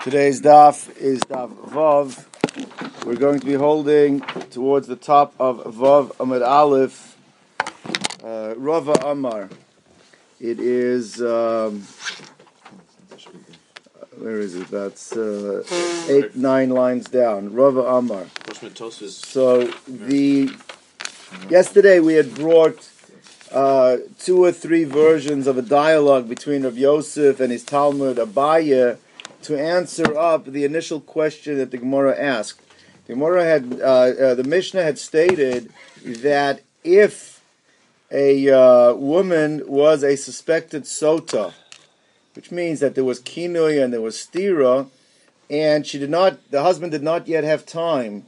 Today's daf is daf Vav. We're going to be holding towards the top of Vav Amid Aleph, uh, Rava Amar. It is, um, where is it? That's uh, eight, nine lines down. Rava Amar. So the yesterday we had brought uh, two or three versions of a dialogue between Rav Yosef and his Talmud Abaye to answer up the initial question that the Gemara asked. The Gemara had, uh, uh, the Mishnah had stated that if a uh, woman was a suspected sota, which means that there was kinui and there was stira, and she did not, the husband did not yet have time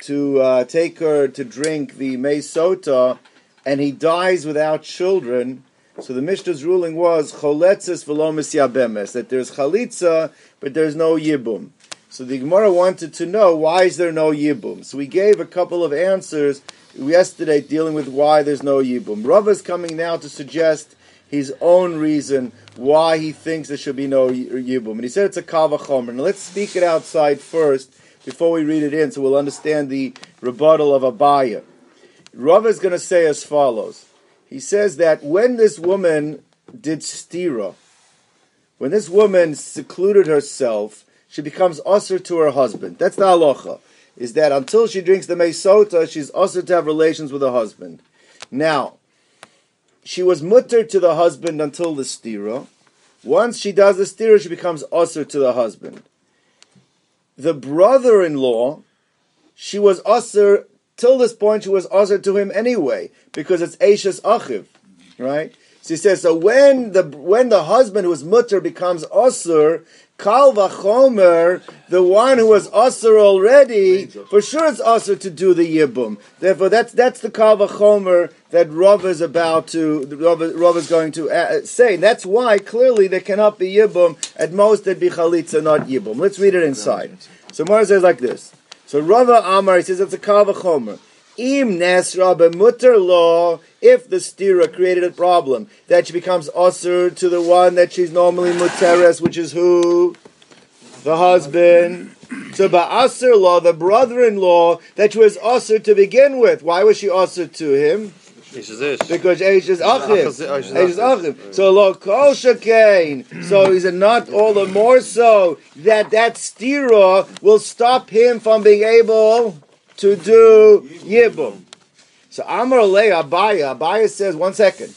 to uh, take her to drink the mei sota, and he dies without children, so the Mishnah's ruling was choletzes velomis yabemes that there's chalitza but there's no yibum. So the Gemara wanted to know why is there no yibum. So we gave a couple of answers yesterday dealing with why there's no yibum. Rav is coming now to suggest his own reason why he thinks there should be no yibum, and he said it's a kavachomer. Now let's speak it outside first before we read it in, so we'll understand the rebuttal of Abaya. Rav is going to say as follows he says that when this woman did stira, when this woman secluded herself, she becomes usher to her husband. That's the halacha. Is that until she drinks the mesota, she's usher to have relations with her husband. Now, she was mutter to the husband until the stira. Once she does the stira, she becomes usher to the husband. The brother-in-law, she was usher till this point she was usher to him anyway because it's Ashes Achiv, right? So he says, so when the when the husband who's mutter becomes usher, Kal vachomer, the one who was usher already, for sure it's usher to do the yibum. Therefore, that's that's the Kal vachomer that Rav is about to Rav, Rav is going to uh, say. That's why clearly there cannot be yibum. At most, there'd be chalitza, not yibum. Let's read it inside. So Mara says like this. So Rava Amar, he says it's a Kal vachomer. Im Nesra mutter law, if the stira created a problem, that she becomes usher to the one that she's normally muteres, which is who? The husband. So ba'asr law, the brother-in-law, that she was usher to begin with. Why was she usher to him? Because Eish is Achiv. Eish is Achiv. So lo kol shekain. So is it not all the more so that that stira will stop him from being able to do Yibum. So Amar Alei Abaya, Abaya says, one second.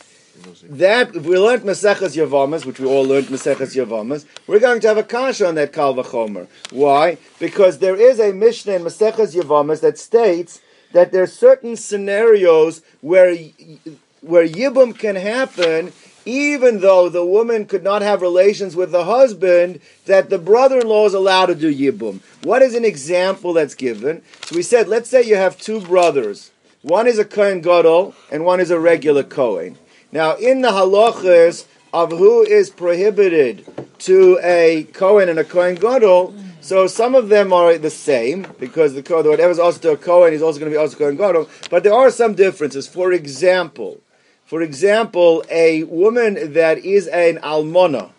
That if we learned Maseches Yavamas, which we all learned Maseches Yavamas, we're going to have a kasha on that Kal Vachomer. Why? Because there is a Mishnah in Maseches Yavamas that states that there are certain scenarios where where Yibum can happen even though the woman could not have relations with the husband, that the brother-in-law is allowed to do yibum. What is an example that's given? So we said, let's say you have two brothers. One is a Kohen Gadol and one is a regular Kohen. Now, in the halachas of who is prohibited to a Kohen and a Kohen Gadol, so some of them are the same because the whatever is also to a Kohen is also going to be also Kohen Gadol, but there are some differences. For example, for example, a woman that is an almona,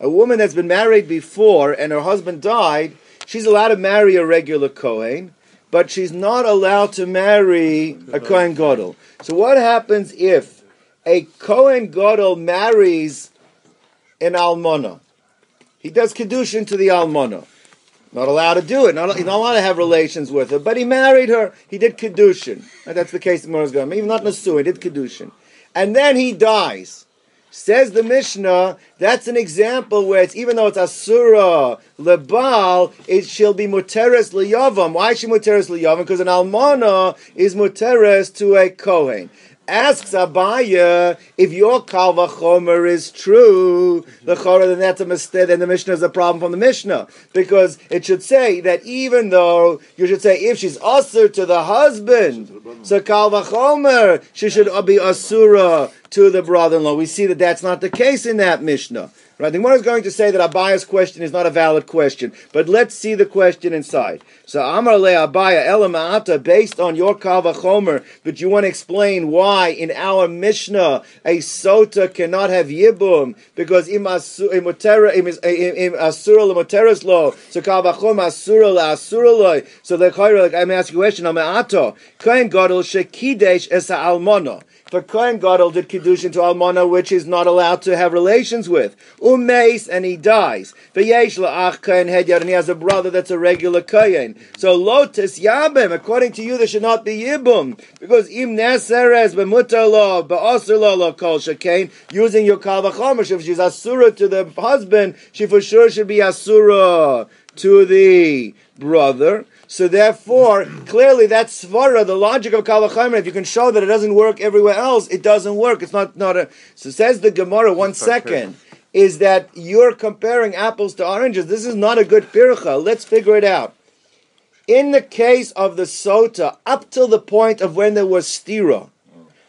a woman that's been married before and her husband died, she's allowed to marry a regular Kohen, but she's not allowed to marry a Kohen Gadol. So what happens if a Kohen Gadol marries an almona? He does kedushin to the almona. Not allowed to do it. Not, he's not allowed to have relations with her. But he married her. He did kedushin. That's the case of Morris Even not Nasu, he did kedushin and then he dies. Says the Mishnah, that's an example where it's even though it's Asura Lebal, it shall be Muteres Liyavam. Why is she Muteres Liyavam? Because an Almana is Muteres to a Kohen asks Abaya if your Kalva Chomer is true, the Chora, then that's a mistake, then the Mishnah is a problem from the Mishnah. Because it should say that even though, you should say, if she's Asur to the husband, so Kalva Chomer, she should be Asura to the brother in law. We see that that's not the case in that Mishnah. Right? The Gemara is going to say that Abaya's question is not a valid question, but let's see the question inside. So Amar le Abaya Elama'ata, based on your Kavachomer, but you want to explain why in our Mishnah a sota cannot have yibum because im asura lo, so Kavachom asura la asura. So the like I'm asking a question. Ama'ato kain gadol shekidesh esa almono for Kohen Gadol did Kiddushin to Almana, which is not allowed to have relations with. Umeis, and he dies. V'yesh la'ach Kohen Hedyar, and he has a brother that's a regular Kohen. So Lotus Yabim, according to you, there should not be Yibum. Because Im Neseres, B'mutar lo, B'osir lo lo kol shekain, using your Kal V'chomer, if she's Asura to the husband, she for sure should be Asura to the brother. So therefore, clearly that's svara, the logic of kalachamer. If you can show that it doesn't work everywhere else, it doesn't work. It's not not a. So says the Gemara. One second is that you're comparing apples to oranges. This is not a good pircha. Let's figure it out. In the case of the sota, up till the point of when there was stira,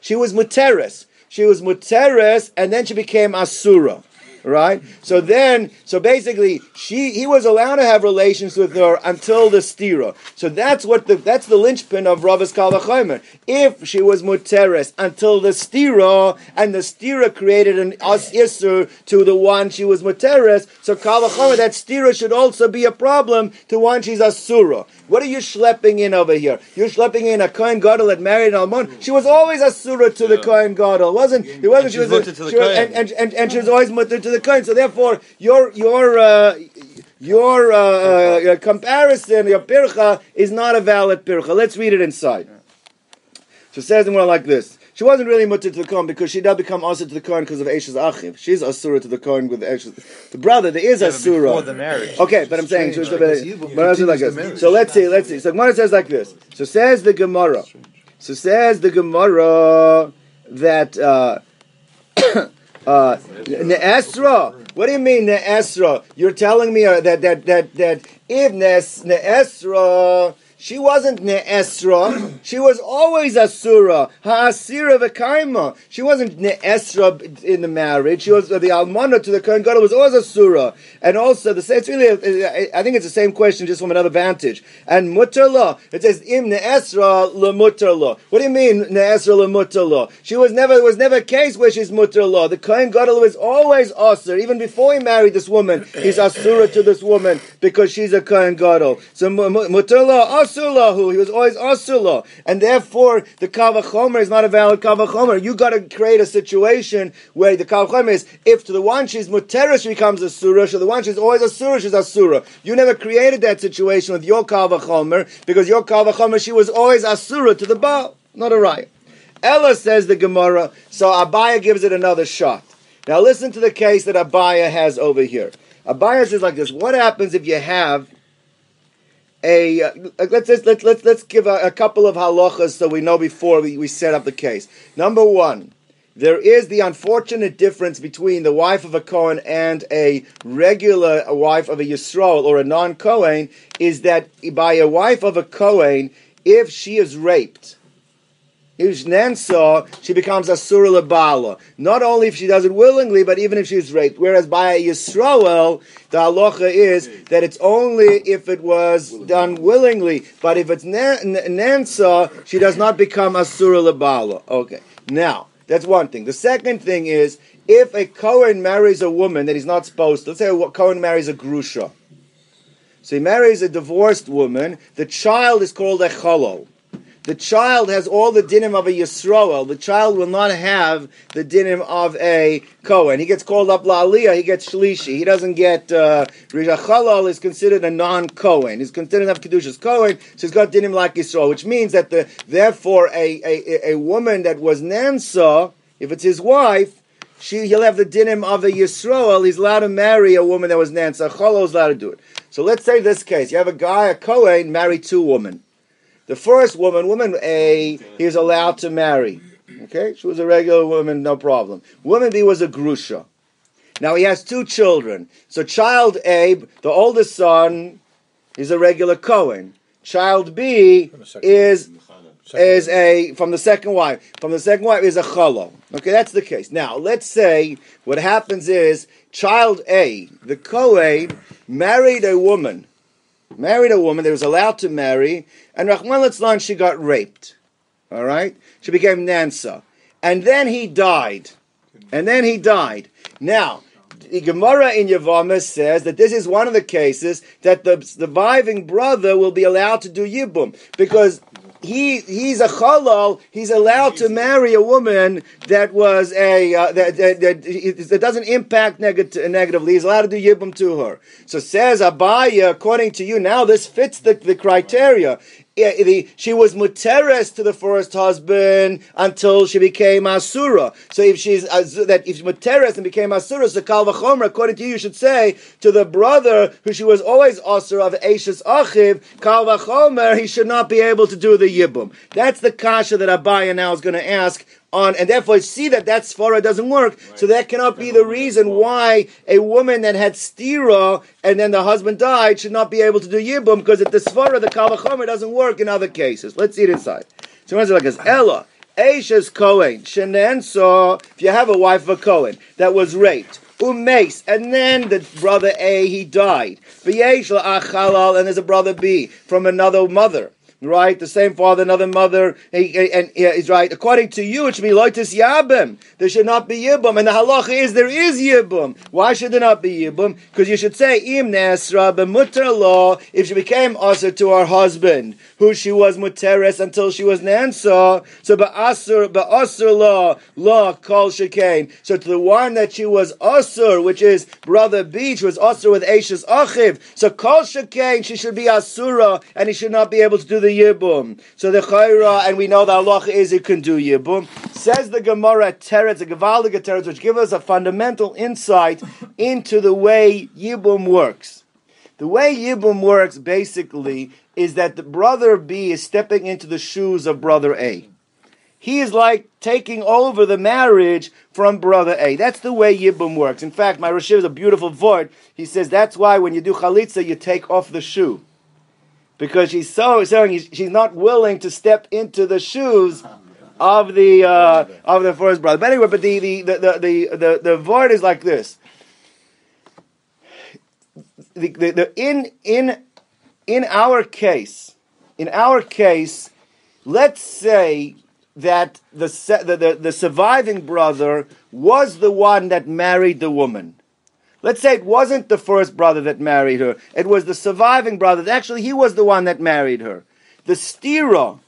she was muteris. She was muteris, and then she became asura right? So then, so basically, she he was allowed to have relations with her until the stira. So that's what the that's the linchpin of Ravas Kalvachomer. If she was muteres until the stira, and the stira created an as isur to the one she was muteres, so Kalvachomer that stira should also be a problem to one she's asura. What are you schlepping in over here? You're schlepping in a Kohen Gadol that married an Almon. She was always a surah to yeah. the Kohen Gadol, wasn't? It wasn't. And she was, a, she was and, and, and, and, she was always mutter to the Kohen. So therefore, your your uh, your uh, uh, comparison, your pircha, is not a valid pircha. Let's read it inside. So it says in one like this. She wasn't really mutter to the Kohen because she did become asur to the Kohen because of Eshes Achiv. She's asura to the Kohen with Eshes. The brother, there is asura. Before the marriage. Okay, but I'm saying, so, but like this. so let's see, let's see. So Gemara says like this. So says the Gemara. So says the Gemara that uh, uh, Ne'esra. What do you mean Ne'esra? You're telling me uh, that that that that if Ne'esra she wasn't Ne'esra. She was always Asura. Ha'asira v'kaima. She wasn't Ne'esra in the marriage. She was uh, the Almana to the Kohen Gadol was always Asura. And also, the it's really, I think it's the same question just from another vantage. And Mutarla, it says, Im Ne'esra le'mutarla. What do you mean Ne'esra le'mutarla? She was never, was never a case where she's Mutarla. The Kohen Gadol was always Asur. Even before he married this woman, he's Asura to this woman because she's a Kohen Gadol. So Mutarla, asulahu. He was always asulah, and therefore the kavachomer is not a valid kavachomer. You got to create a situation where the kavachomer is if to the one she's muterish becomes a surah, to the one she's always a surah, she's a surah. You never created that situation with your kavachomer because your kavachomer she was always a surah to the baal, not a right. Ella says the Gemara, so Abaya gives it another shot. Now listen to the case that Abaya has over here. Abaya says like this: What happens if you have a uh, let's let's let's let's, let's give a, a, couple of halachas so we know before we, we set up the case. Number one, there is the unfortunate difference between the wife of a Kohen and a regular wife of a Yisrael or a non Kohen is that by a wife of a Kohen, if she is raped Nansa, she becomes Asura Labala. Not only if she does it willingly, but even if she's raped. Whereas by a Yisrael, the halacha is that it's only if it was done willingly. But if it's Nansa, she does not become Asura Labala. Okay. Now, that's one thing. The second thing is, if a Kohen marries a woman that he's not supposed to, let's say a Kohen marries a Grusha. So he marries a divorced woman, the child is called a Chalol the child has all the dinim of a Yisroel. The child will not have the dinim of a Kohen. He gets called up La'aliyah, he gets Shlishi. He doesn't get, uh, is considered a non-Kohen. He's considered enough Kedushas Kohen, so he's got dinim like Yisroel, which means that the, therefore a, a, a woman that was Nansa, if it's his wife, she, he'll have the dinim of a Yisroel. He's allowed to marry a woman that was Nansa. Chalal is allowed to do it. So let's say this case. You have a guy, a Kohen, married two women. The first woman, woman A, he is allowed to marry. Okay, she was a regular woman, no problem. Woman B was a grusha. Now he has two children. So child A, the oldest son, is a regular Cohen. Child B is is a from the second wife. From the second wife is a chalal. Okay, that's the case. Now let's say what happens is child A, the Kohen, married a woman, married a woman that was allowed to marry, and Rahman Litzlan she got raped. All right, she became Nansa, and then he died, and then he died. Now the Gemara in Yavama says that this is one of the cases that the surviving brother will be allowed to do yibum because he he's a chalal. He's allowed to marry a woman that was a uh, that, that, that, that doesn't impact negative, negatively. He's allowed to do yibum to her. So says Abaya, according to you, now this fits the, the criteria she was muteres to the first husband until she became asura. So if she's that if muteres and became asura, so kal v'chomer, according to you, you should say to the brother who she was always asura of Ashes Achiv, kal v'chomer, he should not be able to do the yibum. That's the kasha that Abaya now is going to ask on, and therefore see that that svara doesn't work. Right. So that cannot be the reason why a woman that had stira and then the husband died should not be able to do yibum because if the svara, the kavachomer, doesn't work in other cases. Let's see it inside. So it's like this, Ella. Ashes Cohen, Shenan saw, if you have a wife of a Cohen that was raped, umace, and then the brother A, he died. V'yesh achalal, and there's a brother B from another mother right? The same father, another mother, and, he's right. According to you, it should be loitis yabim. There should not be yibum, and the halacha is there is yibum. Why should there not be yibum? Because you should say im nesra b'mutter law if she became usher to her husband, who she was muteres until she was nansa. So ba'asur ba'asur law law kol shekain. So to the one that she was usher, which is brother Beach, was usher with Ashes achiv. So kol shekain, she should be asura, and he should not be able to do the the Yibum. So the Chayra, and we know that Allah is it can do Yibum. Says the Gemara Teretz, the Gevaldiga Teretz, which give us a fundamental insight into the way Yibum works. The way Yibum works basically is that the brother B is stepping into the shoes of brother A. He is like taking over the marriage from brother A. That's the way Yibum works. In fact, my Rosh is a beautiful word. He says that's why when you do chalitza, you take off the shoe because she's so saying she's not willing to step into the shoes of the uh, of the first brother. But anyway, but the the the the the, the, word is like this. The, the, the, in in in our case, in our case, let's say that the, the, the, the surviving brother was the one that married the woman. Let's say it wasn't the first brother that married her, it was the surviving brother. Actually, he was the one that married her. The stira,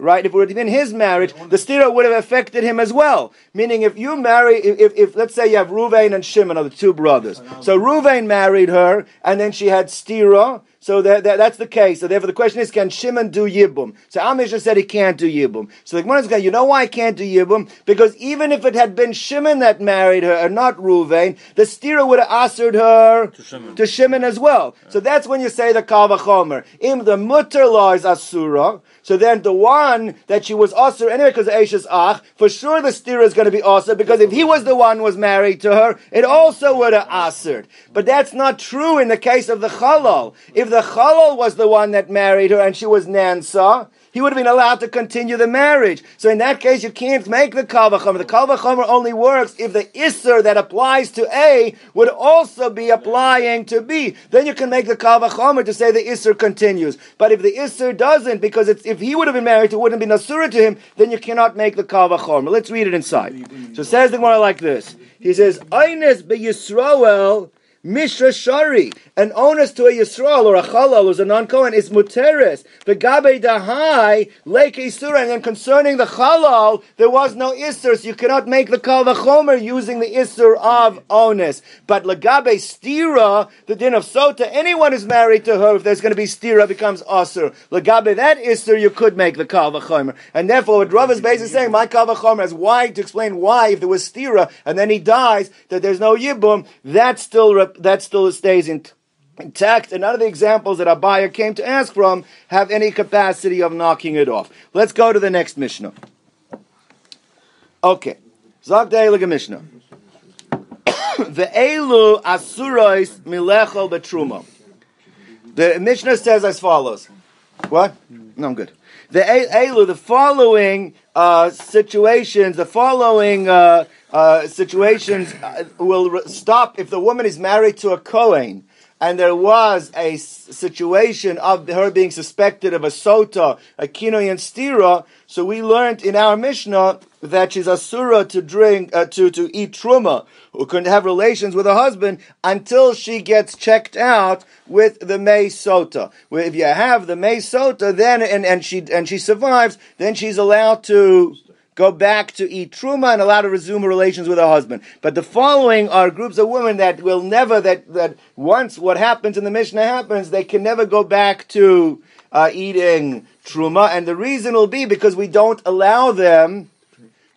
right? If it would have been his marriage, the stira would have affected him as well. Meaning, if you marry, if, if, if let's say you have Ruvain and Shimon are the two brothers. So Ruvain married her, and then she had stira, so that, that, that's the case. So therefore, the question is, can Shimon do Yibum? So Amisha said he can't do Yibum. So the Gemara is going, you know why I can't do Yibum? Because even if it had been Shimon that married her, and not Ruvain, the stira would have answered her to Shimon. to Shimon as well. Yeah. So that's when you say the Kavachomer. Im the mutter law is Asura. So then the one that she was Asur anyway because Ashes Ach, for sure the stira is going to be Asur because if he was the one was married to her, it also would have Asured. But that's not true in the case of the Chalal. If the Chalal was the one that married her and she was Nansa, he would have been allowed to continue the marriage. So in that case, you can't make the Kalvachomer. The Kalvachomer only works if the Isser that applies to A would also be applying to B. Then you can make the Kalvachomer to say the Isser continues. But if the Isser doesn't, because if he would have been married, it wouldn't have been Asura to him, then you cannot make the Kalvachomer. Let's read it inside. So it says the Gemara like this. He says, Eines be Yisrael Mishra Shari, an onus to a Yisrael or a Chalal who's a non-Kohen is Muteres. The Gabe Dahai, Lake Isura, and then concerning the Chalal, there was no Isur, so you cannot make the Kal Vachomer using the Isur of onus. But Lagabe Stira, the din of Sota, anyone who's married to her, if there's going to be Stira, becomes Asur. Lagabe that Isur, you could make the Kal Vachomer. And therefore, what Rav is basically saying, my Kal Vachomer is why, to explain why, if there was Stira, and then he dies, that there's no Yibum, that's still that still stays in, intact, and none of the examples that Abaye came to ask from have any capacity of knocking it off. Let's go to the next Mishnah. Okay. Zagdei Liga Mishnah. Elu asurais milechol betruma. The Mishnah says as follows. What? No, I'm good. The Elu, the following uh, situations, the following uh, uh, situations uh, will stop if the woman is married to a Kohen and there was a situation of her being suspected of a sota, a kinoi and stira. So we learned in our Mishnah that she's asura to drink, uh, to, to eat truma, who couldn't have relations with her husband until she gets checked out with the May Sota. If you have the May Sota, then, and, and she, and she survives, then she's allowed to go back to eat truma and allowed to resume relations with her husband. But the following are groups of women that will never, that, that once what happens in the Mishnah happens, they can never go back to uh, eating truma. And the reason will be because we don't allow them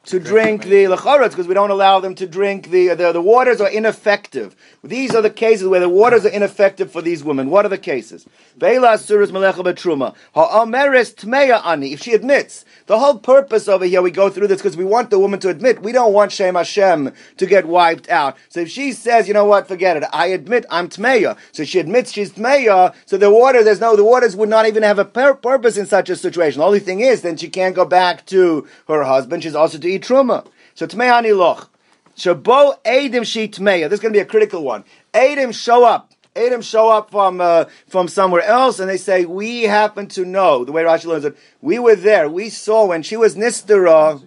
to drink the lecharetz because we don't allow them to drink the, the the waters are ineffective. These are the cases where the waters are ineffective for these women. What are the cases? If she admits the whole purpose over here, we go through this because we want the woman to admit we don't want Shem Hashem to get wiped out. So if she says, you know what, forget it, I admit I'm Tmeya. So she admits she's Tmeya. So the water, there's no, the waters would not even have a purpose in such a situation. The only thing is, then she can't go back to her husband. She's also to eat truma. So Tmeya Niloch. Shabo Adim Shi Tmeya. This is going to be a critical one. Adim show up. Adam show up from uh, from somewhere else, and they say we happen to know the way Rashi learns it. We were there. We saw when she was nistera.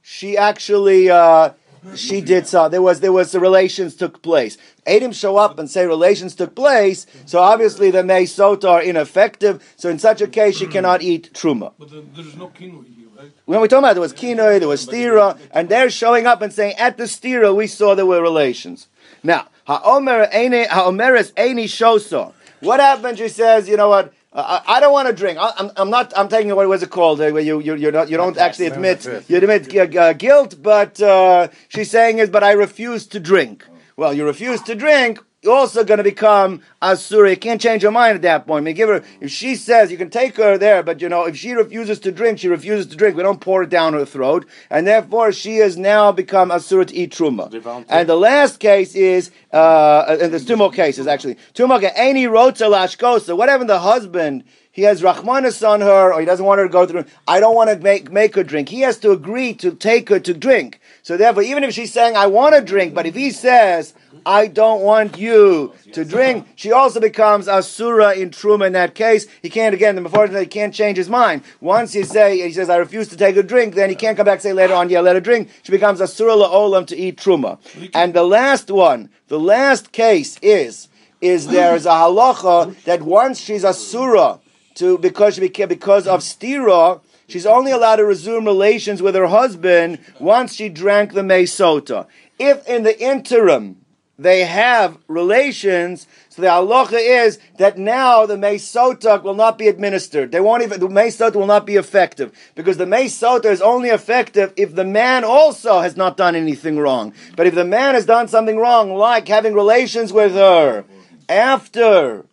She actually uh, she did so. There was there was the relations took place. Adam show up and say relations took place. So obviously the may sota are ineffective. So in such a case, she cannot eat truma. But there's no kinui? When we talk about there was kinoi, there was stira, and they're showing up and saying at the stira we saw there were relations. Now Ha'omer ha'omeres eini shoso. What happens? She says, you know what? I, I don't want to drink. I, am I'm not. I'm taking what was it called? Where you you you're not, you don't actually admit you admit uh, guilt, but uh, she's saying is, but I refuse to drink. Well, you refuse to drink you're also going to become Asura. You can't change her mind at that point. I mean, give her, if she says you can take her there, but you know, if she refuses to drink, she refuses to drink. We don't pour it down her throat. And therefore, she has now become Asura to eat Truma. And the last case is, uh, and there's two more cases actually. Two more cases. Any Rotza Lashkosa, whatever the husband, he has Rahmanis on her, or he doesn't want her to go through. I don't want to make, make her drink. He has to agree to take her to drink. So therefore, even if she's saying, I want to drink, but if he says, I don't want you to drink. She also becomes asura in truma in that case. He can't again. Before he can't change his mind. Once you say he says I refuse to take a drink, then he can't come back and say later on, yeah, let her drink. She becomes asura laolam to eat truma. And the last one, the last case is is there is a halacha that once she's asura to because she became, because of stira. She's only allowed to resume relations with her husband once she drank the mesota. If in the interim they have relations, so the halacha is that now the Mesotak will not be administered. They won't even, the Mesotak will not be effective. Because the Mesotak is only effective if the man also has not done anything wrong. But if the man has done something wrong, like having relations with her after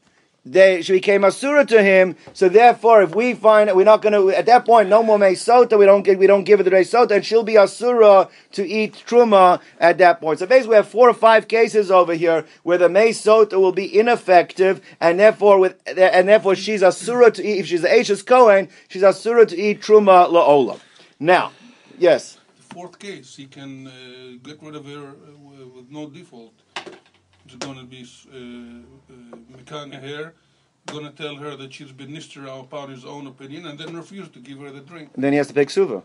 they she became asura to him. So therefore, if we find that we're not going to at that point, no more meisota, we don't we don't give her the meisota, and she'll be asura to eat truma at that point. So basically, we have four or five cases over here where the meisota will be ineffective, and therefore with and therefore she's asura to eat. If she's the Ashes Cohen, she's asura to eat truma laola. Now, yes. The fourth case, he can uh, get rid of her uh, with no default is going to be uh, uh, here, going to tell her that she's been nistera upon his own opinion, and then refuse to give her the drink. And then he has to pick suva.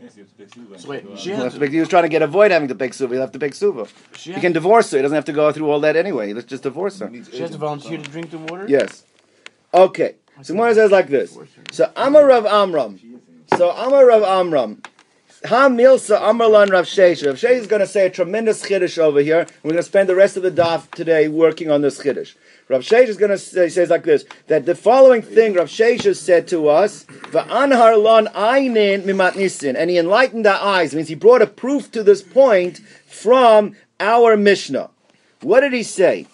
Yes, he has to pick suva. So wait, she has to pick, he was trying to get avoid having to pick suva. He'll have to pick suva. She he can divorce her. He doesn't have to go through all that anyway. Let's just divorce her. She has to volunteer to drink the water. Yes. Okay. So Gemara says like this. So Amar Rav Amram. So Amar Rav Amram. Ha Milsa Amarlan Rav Sheshes. Rav Sheshes is going to say a tremendous chiddush over here. We're going to spend the rest of the daf today working on this chiddush. Rav Sheshes is going to say he says like this that the following thing Rav Sheshes said to us, "Va'anhar lon einin mimat nisin," and he enlightened our eyes. It means he brought a proof to this point from our Mishnah. What did he say?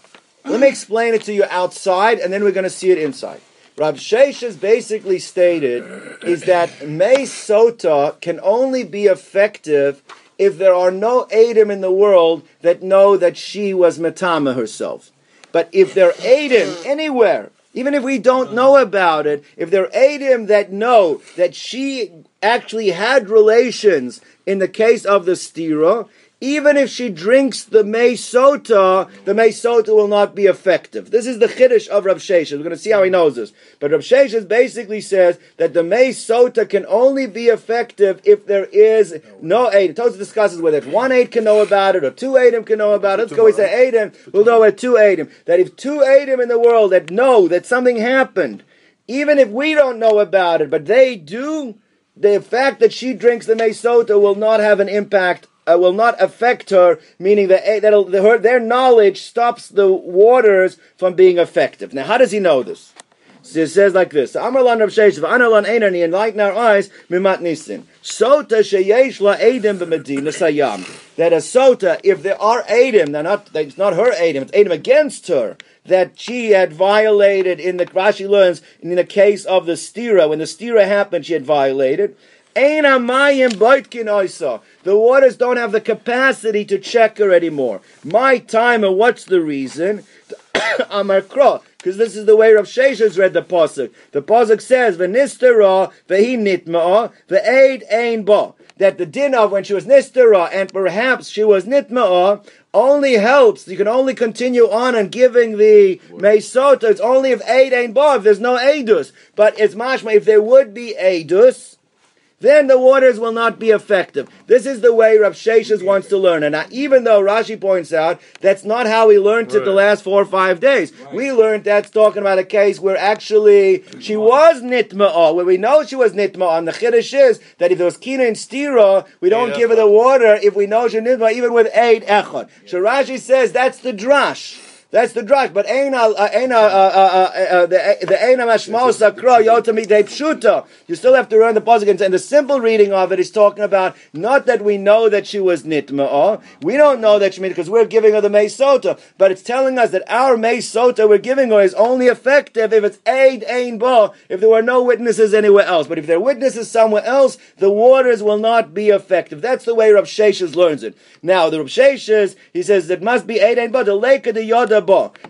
Let me explain it to you outside, and then we're going to see it inside. Rav Sheshes basically stated is that May Sota can only be effective if there are no Adam in the world that know that she was Matama herself. But if there are Adam anywhere even if we don't know about it, if there are Adim that know that she actually had relations in the case of the stira, even if she drinks the May Sota, the May Sota will not be effective. This is the Chiddush of Rav Sheshes. We're going to see how he knows this. But Rav Sheshes basically says that the May Sota can only be effective if there is no aid. Tosa discusses whether if one aid can know about it or two Adim can know about it. Let's go we say Adim, we'll know at two Adim. That if two Adim in the world that know that something happened, even if we don't know about it, but they do, the fact that she drinks the May Sota will not have an impact uh, will not affect her, meaning that, eh, that her, their knowledge stops the waters from being effective. Now, how does he know this? So it says like this: Amarlan Rav Sheshes, Analan Einani, enlighten our eyes, mimat nisin. Sota sheyesh la edim b'medina sayam. That a sota, if there are edim, they're not, it's not her edim, it's edim against her, that she had violated in the Rashi learns in the case of the stira when the stira happened she had violated the waters don't have the capacity to check her anymore. My timer, what's the reason? Because this is the way Rav Sheshes read the pasuk. The pasuk says, "V'nistera v'hi nitma'a v'eid ein ba." That the din of when she was nistera and perhaps she was nitma'a only helps. You can only continue on and giving the mesota. It's only if aid ain't ba. If there's no aidus, but it's mashma if there would be aidus then the waters will not be effective. This is the way Rav Sheshes wants to learn. And now, even though Rashi points out that's not how we learned it the last four or five days, right. we learned that's talking about a case where actually she was nitma'ah, where we know she was nitma'ah. And the chiddush is that if there was kina and stira, we don't give her the water if we know she's nitma'ah, even with eight echad. So Rashi says that's the drash. That's the drush. But the the. You still have to learn the pasuk, and the simple reading of it is talking about not that we know that she was nitma'ah. Oh. We don't know that she made because we're giving her the meisota, but it's telling us that our meisota we're giving her is only effective if it's aid ain ba. If there were no witnesses anywhere else, but if there are witnesses somewhere else, the waters will not be effective. That's the way Rav Sheshes learns it. Now the Rav Sheshes he says it must be aid ain ba. The lake of the yoda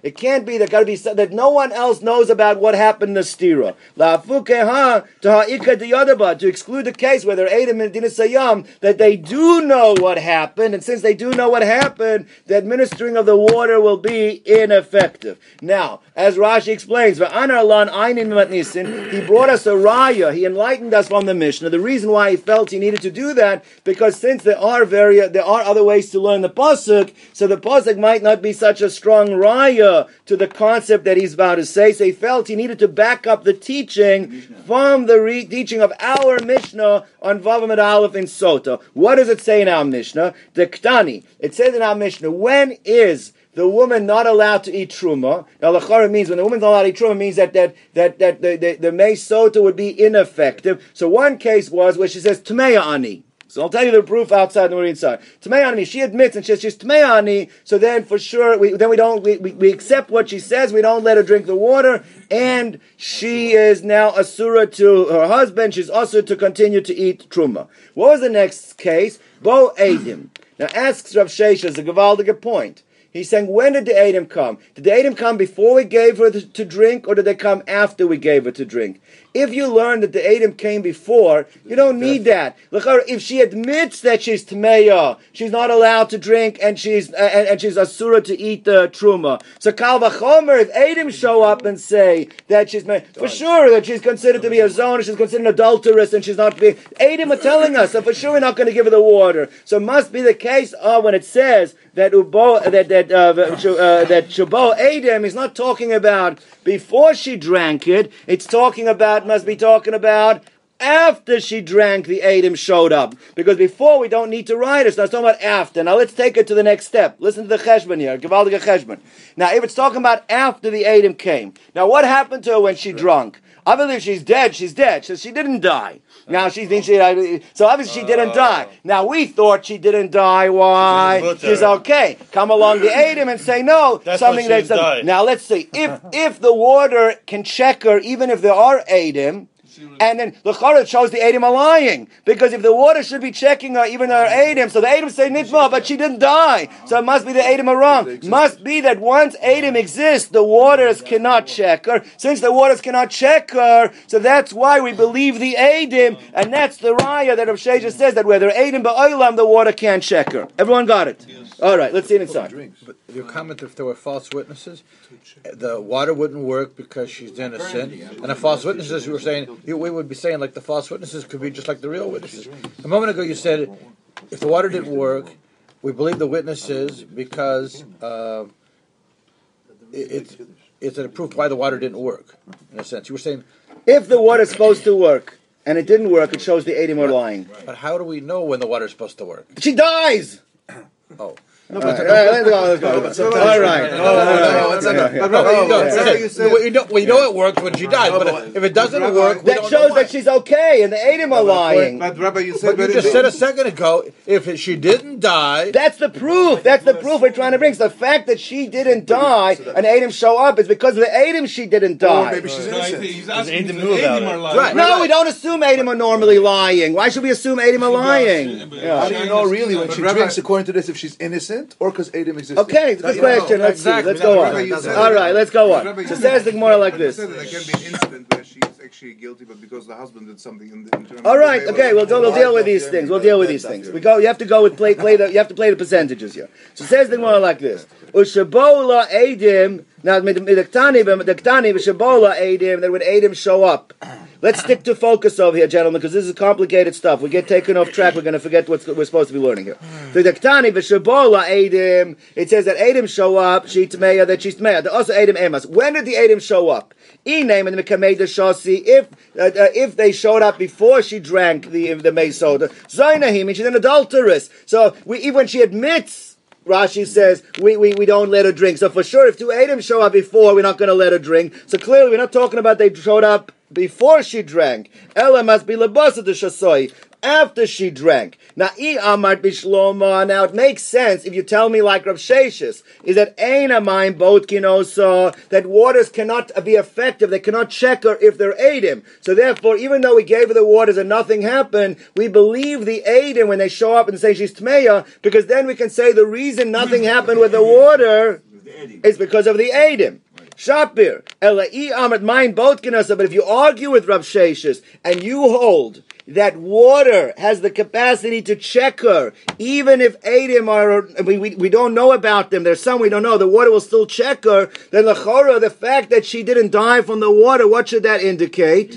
it can't be that got to be that no one else knows about what happened to stira. To ha'ika to exclude the case where they're Adam and Sayam that they do know what happened, and since they do know what happened, the administering of the water will be ineffective. Now, as Rashi explains, he brought us a raya. He enlightened us from the Mishnah. The reason why he felt he needed to do that because since there are very there are other ways to learn the pasuk, so the pasuk might not be such a strong raya to the concept that he's about to say. So he felt he needed to back up the teaching from the re- teaching of our Mishnah on Vavamid Aleph in Sota. What does it say in our Mishnah? The Ktani. It says in our Mishnah, when is the woman not allowed to eat truma. Now, lachara means when the woman's not allowed to eat truma means that that that that the the, the sota would be ineffective. So one case was where she says tmeya ani. So I'll tell you the proof outside and the inside. Tmei she admits and she says she's Tmei so then for sure, we, then we don't, we, we, we, accept what she says, we don't let her drink the water, and she is now Asura to her husband, she's also to continue to eat Truma. What was the next case? Bo Adim. Now asks Rav Sheshes a Gavaldiga point. He's saying, when did the Adam come? Did the Adam come before we gave her to drink, or did they come after we gave her to drink? If you learn that the Adam came before, you don't need that. If she admits that she's Tmeya, she's not allowed to drink, and she's uh, and, and, she's Asura to eat the Truma. So Kal Vachomer, if Adam show up and say that she's for sure that she's considered to be a zona, she's considered an adulteress, and she's not being Adam are telling us, so for sure we're not going to give her the water. So it must be the case of when it says that Ubo that that uh, uh, that Shubo Adam is not talking about before she drank it. It's talking about must be talking about after she drank, the Adam showed up. Because before we don't need to write it. So it's talking about after. Now let's take it to the next step. Listen to the cheshbon here. Givaldiga cheshbon. Now if it's talking about after the Adam came. Now what happened to her when she drank? I believe she's dead. She's dead. So she didn't die. Now she thinks she. So obviously she didn't die. Oh. Now we thought she didn't die. Why? She's okay. Come along to aid him and say no. That's something that's now. Let's see if if the water can check her, even if there are aid him. And then the shows the Adim are lying. Because if the water should be checking her, even her Adim, so the Adim say Nitma, but she didn't die. So it must be the Adim are wrong. Must be that once Adim exists, the waters cannot check her. Since the waters cannot check her, so that's why we believe the Adim, and that's the Raya that Rav Sheshes says that whether Adim Ba'olam, the water can't check her. Everyone got it? All right, let's see it inside. But your comment, if there were false witnesses, the water wouldn't work because she's innocent, and the false witnesses, were saying, we would be saying like the false witnesses could be just like the real witnesses. A moment ago, you said if the water didn't work, we believe the witnesses because uh, it, it's it's a proof why the water didn't work. In a sense, you were saying if the water is supposed to work and it didn't work, it shows the Adim are lying. But how do we know when the water is supposed to work? She dies. Oh. No, but let's go. Let's go. All right. We know, we know it works when she dies, but if it doesn't work, that shows that she's okay, and the Adim are lying. But Rabbi, you said but you just said a second ago, if she didn't die, that's the proof. That's the proof we're trying to bring. So the fact that she didn't die and Adim show up is because of the Adim she didn't die. Or maybe she's innocent. He's asking if Adim are lying. Right. No, we don't assume Adim are normally lying. Why should we assume Adim are lying? How do you know really when she drinks, according to this, if she's innocent or because Adim exists? Okay, good question. Let's see. Let's go on. All right, let's go on. So says the Gemara like this. There can be an incident where she's actually guilty, but because the husband did something in, the, in All right, okay, we'll, we'll deal with these things. We'll deal with these things. We go. You have to go with play. Play the. You have to play the percentages here. So says the Gemara like this. Ushabola Adim. Now, midaktani, midaktani, v'shabola Adim. That when Adim show up. Let's stick to focus over here, gentlemen, because this is complicated stuff. We get taken off track. We're going to forget what we're supposed to be learning here. The Daktani v'shabola Adim. It says that Adim show up. She tmeya that she's tmeya. Also Adim emas. When did the Adim show up? E name in the Mekameda Shasi. If uh, uh, if they showed up before she drank the the May soda, Zainahim, she's an adulteress. So we, even when she admits Rashi says we, we, we don't let her drink. So for sure, if two Adam show up before, we're not going to let her drink. So clearly, we're not talking about they showed up before she drank. Ella must be lebasa de shasoi after she drank. Now, i amart bishloma. Now, it makes sense if you tell me like Rav Sheshes, is that ain amayim both kinosa, that waters cannot be effective, they cannot check her if they're adim. So therefore, even though we gave her the waters and nothing happened, we believe the adim when they show up and say she's tmeya, because then we can say the reason nothing happened with the water is because of the adim. Shapir, Elai Amrit Main Botkinasa, but if you argue with Rav Sheshes and you hold that water has the capacity to check her, even if Adim are, we, we, we don't know about them, there's some we don't know, the water will still check her, then the Chora, the fact that she didn't die from the water, what should that indicate?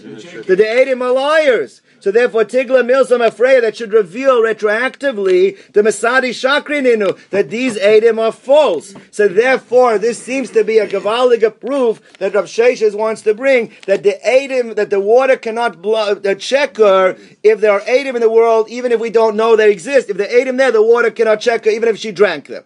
That the Adim are liars. So therefore, Tigla Milsam afraid that should reveal retroactively the Masadi Shakrininu that these Adim are false. So therefore, this seems to be a Gavaliga proof that Rav Sheshes wants to bring that the Adim, that the water cannot blow, the checker, if there are Adim in the world, even if we don't know they exist, if the Adim there, the water cannot check her, even if she drank them.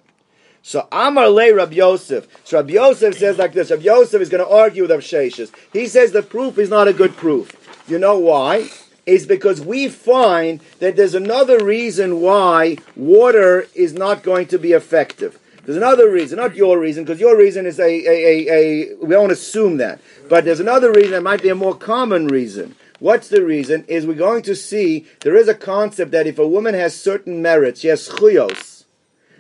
So Amar Le Rab Yosef. So Rab Yosef says like this. Rab Yosef is going to argue with Rav Sheshes. He says the proof is not a good proof. You know why? Is because we find that there's another reason why water is not going to be effective. There's another reason, not your reason, because your reason is a, a, a, a, we don't assume that. But there's another reason that might be a more common reason. What's the reason? Is we're going to see there is a concept that if a woman has certain merits, she has schuyos,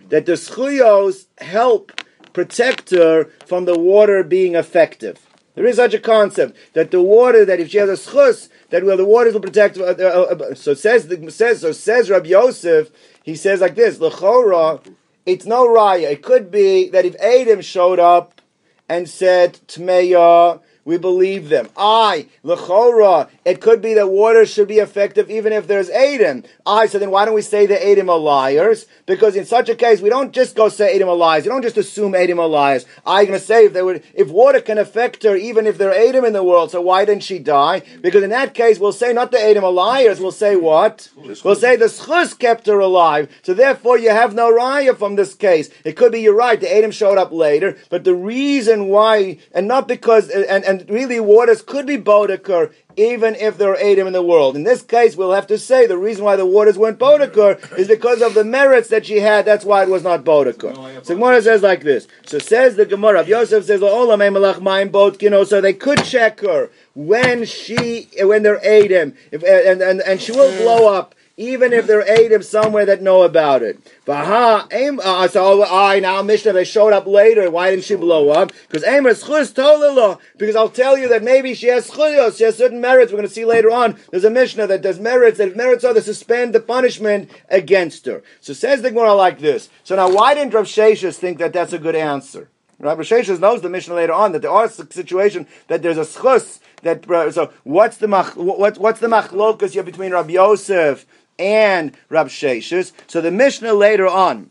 that the schuyos help protect her from the water being effective. There is such a concept that the water, that if she has a schus, that well the waters will protect. Uh, uh, uh, so says the, says so says Rabbi Yosef. He says like this: Lechora, it's no raya. It could be that if Adam showed up and said Tmeya we believe them. I, lechora, it could be that water should be effective even if there's Adim. Ah, I, so then why don't we say the Adim are liars? Because in such a case, we don't just go say Adim are liars. You don't just assume Adim are liars. I'm going to say if they would, if water can affect her even if there are Adim in the world, so why didn't she die? Because in that case, we'll say not the Adim are liars, we'll say what? We'll say the schus kept her alive. So therefore, you have no raya from this case. It could be you're right, the Adim showed up later, but the reason why, and not because, and, and and really waters could be Bodeker even if there are Adam in the world. In this case, we'll have to say the reason why the waters weren't Bodeker is because of the merits that she had. That's why it was not Bodeker. So Gemara says like this. So says the Gemara. Yosef says, So they could check her when she when they're Adam, if, and, and and she will blow up even if there are Adam somewhere that know about it. Vaha, aim, uh, so I now Mishnah they showed up later. Why didn't she blow up? Because schus tolelo. Because I'll tell you that maybe she has schuyos, she has certain merits. We're going to see later on. There's a Mishnah that does merits. That merits are to suspend the punishment against her. So says the Gemara like this. So now, why didn't Rav Sheshus think that that's a good answer? Rabbi Sheshus knows the Mishnah later on that there are situations that there's a schus that uh, so what's the mach, what, what's the machlokas here between Rabbi Yosef and Rab Sheshus. So the Mishnah later on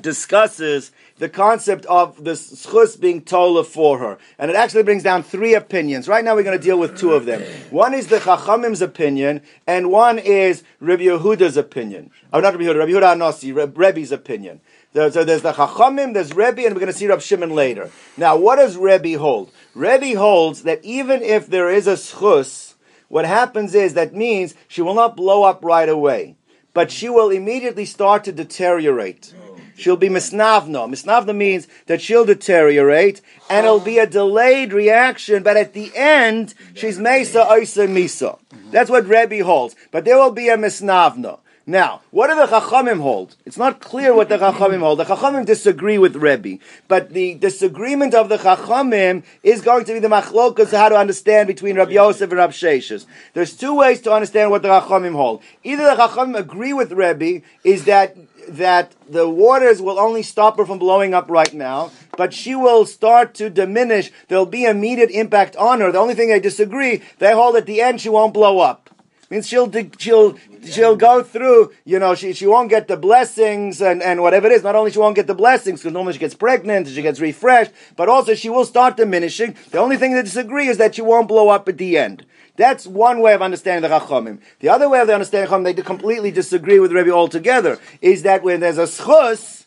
discusses the concept of the schus being tola for her. And it actually brings down three opinions. Right now we're going to deal with two of them. One is the Chachamim's opinion, and one is Rabbi Yehuda's opinion. Oh, not Rabbi Yehuda, Rabbi Yehuda Anossi, Rebbe's opinion. So there's the Chachamim, there's Rebbe, and we're going to see Rab Shimon later. Now, what does Rebbe hold? Rebbe holds that even if there is a schus, what happens is that means she will not blow up right away, but she will immediately start to deteriorate. She'll be misnavno. Misnavno means that she'll deteriorate, and it'll be a delayed reaction, but at the end, she's mesa oisa misa. That's what Rebbe holds. But there will be a misnavno. Now, what do the Chachamim hold? It's not clear what the Chachamim hold. The Chachamim disagree with Rebbe, but the disagreement of the Chachamim is going to be the machlokas how to understand between Rabbi Yosef and Rabbi Sheshes. There's two ways to understand what the Chachamim hold. Either the Chachamim agree with Rebbe, is that that the waters will only stop her from blowing up right now, but she will start to diminish. There'll be immediate impact on her. The only thing they disagree, they hold at the end she won't blow up means she'll she'll she'll go through. You know, she she won't get the blessings and and whatever it is. Not only she won't get the blessings because normally she gets pregnant, she gets refreshed, but also she will start diminishing. The only thing they disagree is that she won't blow up at the end. That's one way of understanding the Chachamim. The other way of understanding Chachamim, they completely disagree with Rebbe altogether, is that when there's a schus,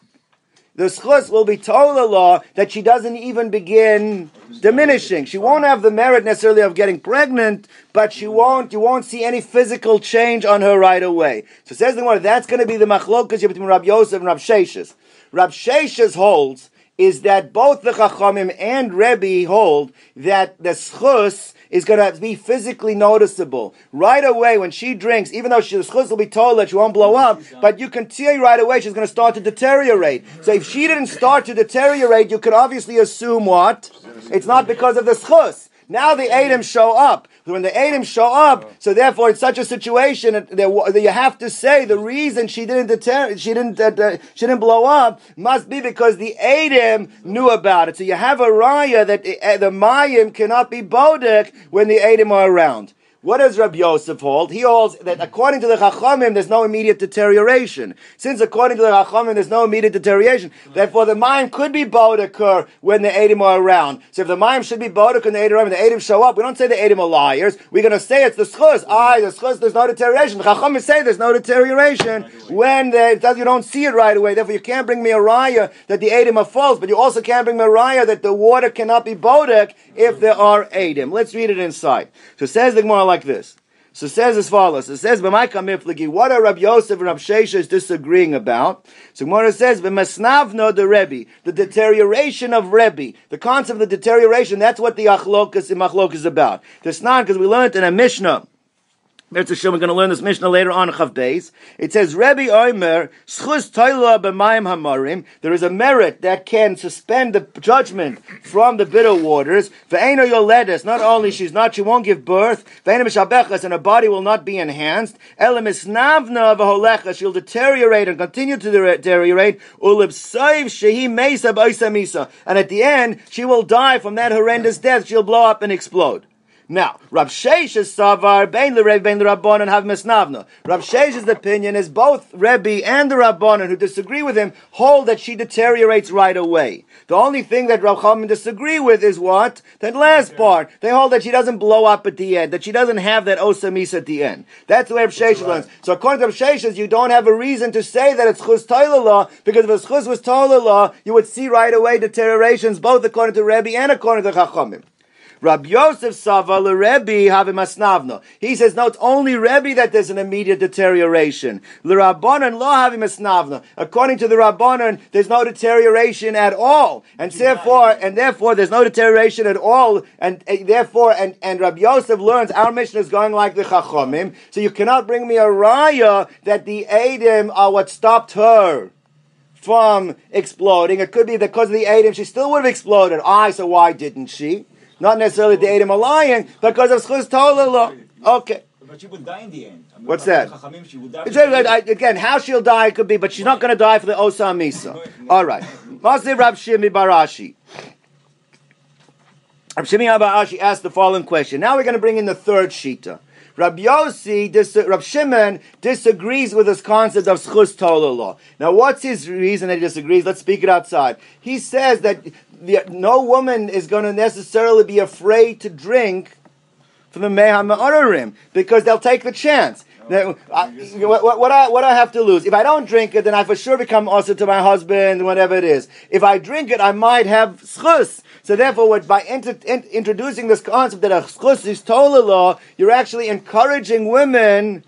the schus will be told the law that she doesn't even begin diminishing. She won't have the merit necessarily of getting pregnant, but she won't. You won't see any physical change on her right away. So says the word that's going to be the machlokas between Rab Yosef and Rab Sheshes. Rab Sheshes holds is that both the Chachamim and Rebbe hold that the schus is going to be physically noticeable right away when she drinks. Even though she, the schus will be told that she won't blow up, but you can see right away she's going to start to deteriorate. So if she didn't start to deteriorate, you could obviously assume what it's not because of the schus. Now the Adam show up. When the Adam show up, so therefore in such a situation, that you have to say the reason she didn't deter, she didn't uh, she didn't blow up must be because the Adam knew about it. So you have a raya that the, uh, the Mayim cannot be bodek when the Adam are around. What does Rabbi Yosef hold? He holds that according to the Chachamim, there's no immediate deterioration. Since according to the Chachamim, there's no immediate deterioration, therefore the Mayim could be bowed occur when the Adim are around. So if the Mayim should be bowed and the are around, the Adim show up, we don't say the Adim are liars. We're going to say it's the schus. Ah, the schus, there's no deterioration. The Chachamim say there's no deterioration when the, you don't see it right away. Therefore, you can't bring me a raya that the Adim are false, but you also can't bring me a raya that the water cannot be bodek if there are Adim. Let's read it inside. So says the Gemara like this. So it says as follows. It says, Miflagi, what are Rabbi Yosef and Rabbi Shesha is disagreeing about? So Gemara says, B'masnavno the Rebbe, the deterioration of Rebbe, the concept of the deterioration, that's what the Achlokas in Machlok is about. The Snan, because we learned in a Mishnah, Mirza Shem, we're going to learn this Mishnah later on Chav Beis. It says, Rebbe Omer, Schus Toila b'mayim hamarim, there is a merit that can suspend the judgment from the bitter waters. Ve'eno yoledes, not only she's not, she won't give birth. Ve'eno mishabechas, and her body will not be enhanced. Elam isnavna v'holecha, she'll deteriorate and continue to deteriorate. Ulib saiv shehi mesa misa. And at the end, she will die from that horrendous death. She'll blow up and explode. Now, Rav Sheshes savar bein the Rebbe bein the Rabbanon have misnavna. Rav Shesh's opinion is both Rebbe and the Rabbanon who disagree with him hold that she deteriorates right away. The only thing that Rav Chaim disagree with is what that last part. They hold that she doesn't blow up at the end, that she doesn't have that osamis at the end. That's the way Rav Shesh learns. So according to Rav Shesh, you don't have a reason to say that it's chus law because if it's chus was law, you would see right away deteriorations both according to Rebbe and according to Chachamim. Rab Yosef Sava Rebbe have masnavna. He says no, it's only Rebbe that there's an immediate deterioration. L'Rabbanan lo have masnavna. According to the Rabbanan, there's no deterioration at all, and therefore, and therefore, there's no deterioration at all, and uh, therefore, and and Rab Yosef learns our mission is going like the Chachomim. So you cannot bring me a raya that the Adim are what stopped her from exploding. It could be because of the Adam, she still would have exploded. I, so why didn't she? Not necessarily the Adam are lying, because of Schuz Tolala. Okay. But she would die in the end. I mean, What's that? Chachamim, she would die It's very good. Again, how she'll die could be, but she's not going to die for the Osam Misa. All right. Masih Rab Shimi bar Ashi. Rab Shimi bar Ashi asked the following question. Now we're going to bring in the third Shita. Rab Yossi, dis- Rab Shimon disagrees with this concept of schus law. Now, what's his reason that he disagrees? Let's speak it outside. He says that the, no woman is going to necessarily be afraid to drink from the Meham Ma'ararim because they'll take the chance. Oh, now, I, what, what, what I, what I have to lose? If I don't drink it, then I for sure become also to my husband, whatever it is. If I drink it, I might have schus. So therefore, what, by inter, in, introducing this concept that a schus is law, you're actually encouraging women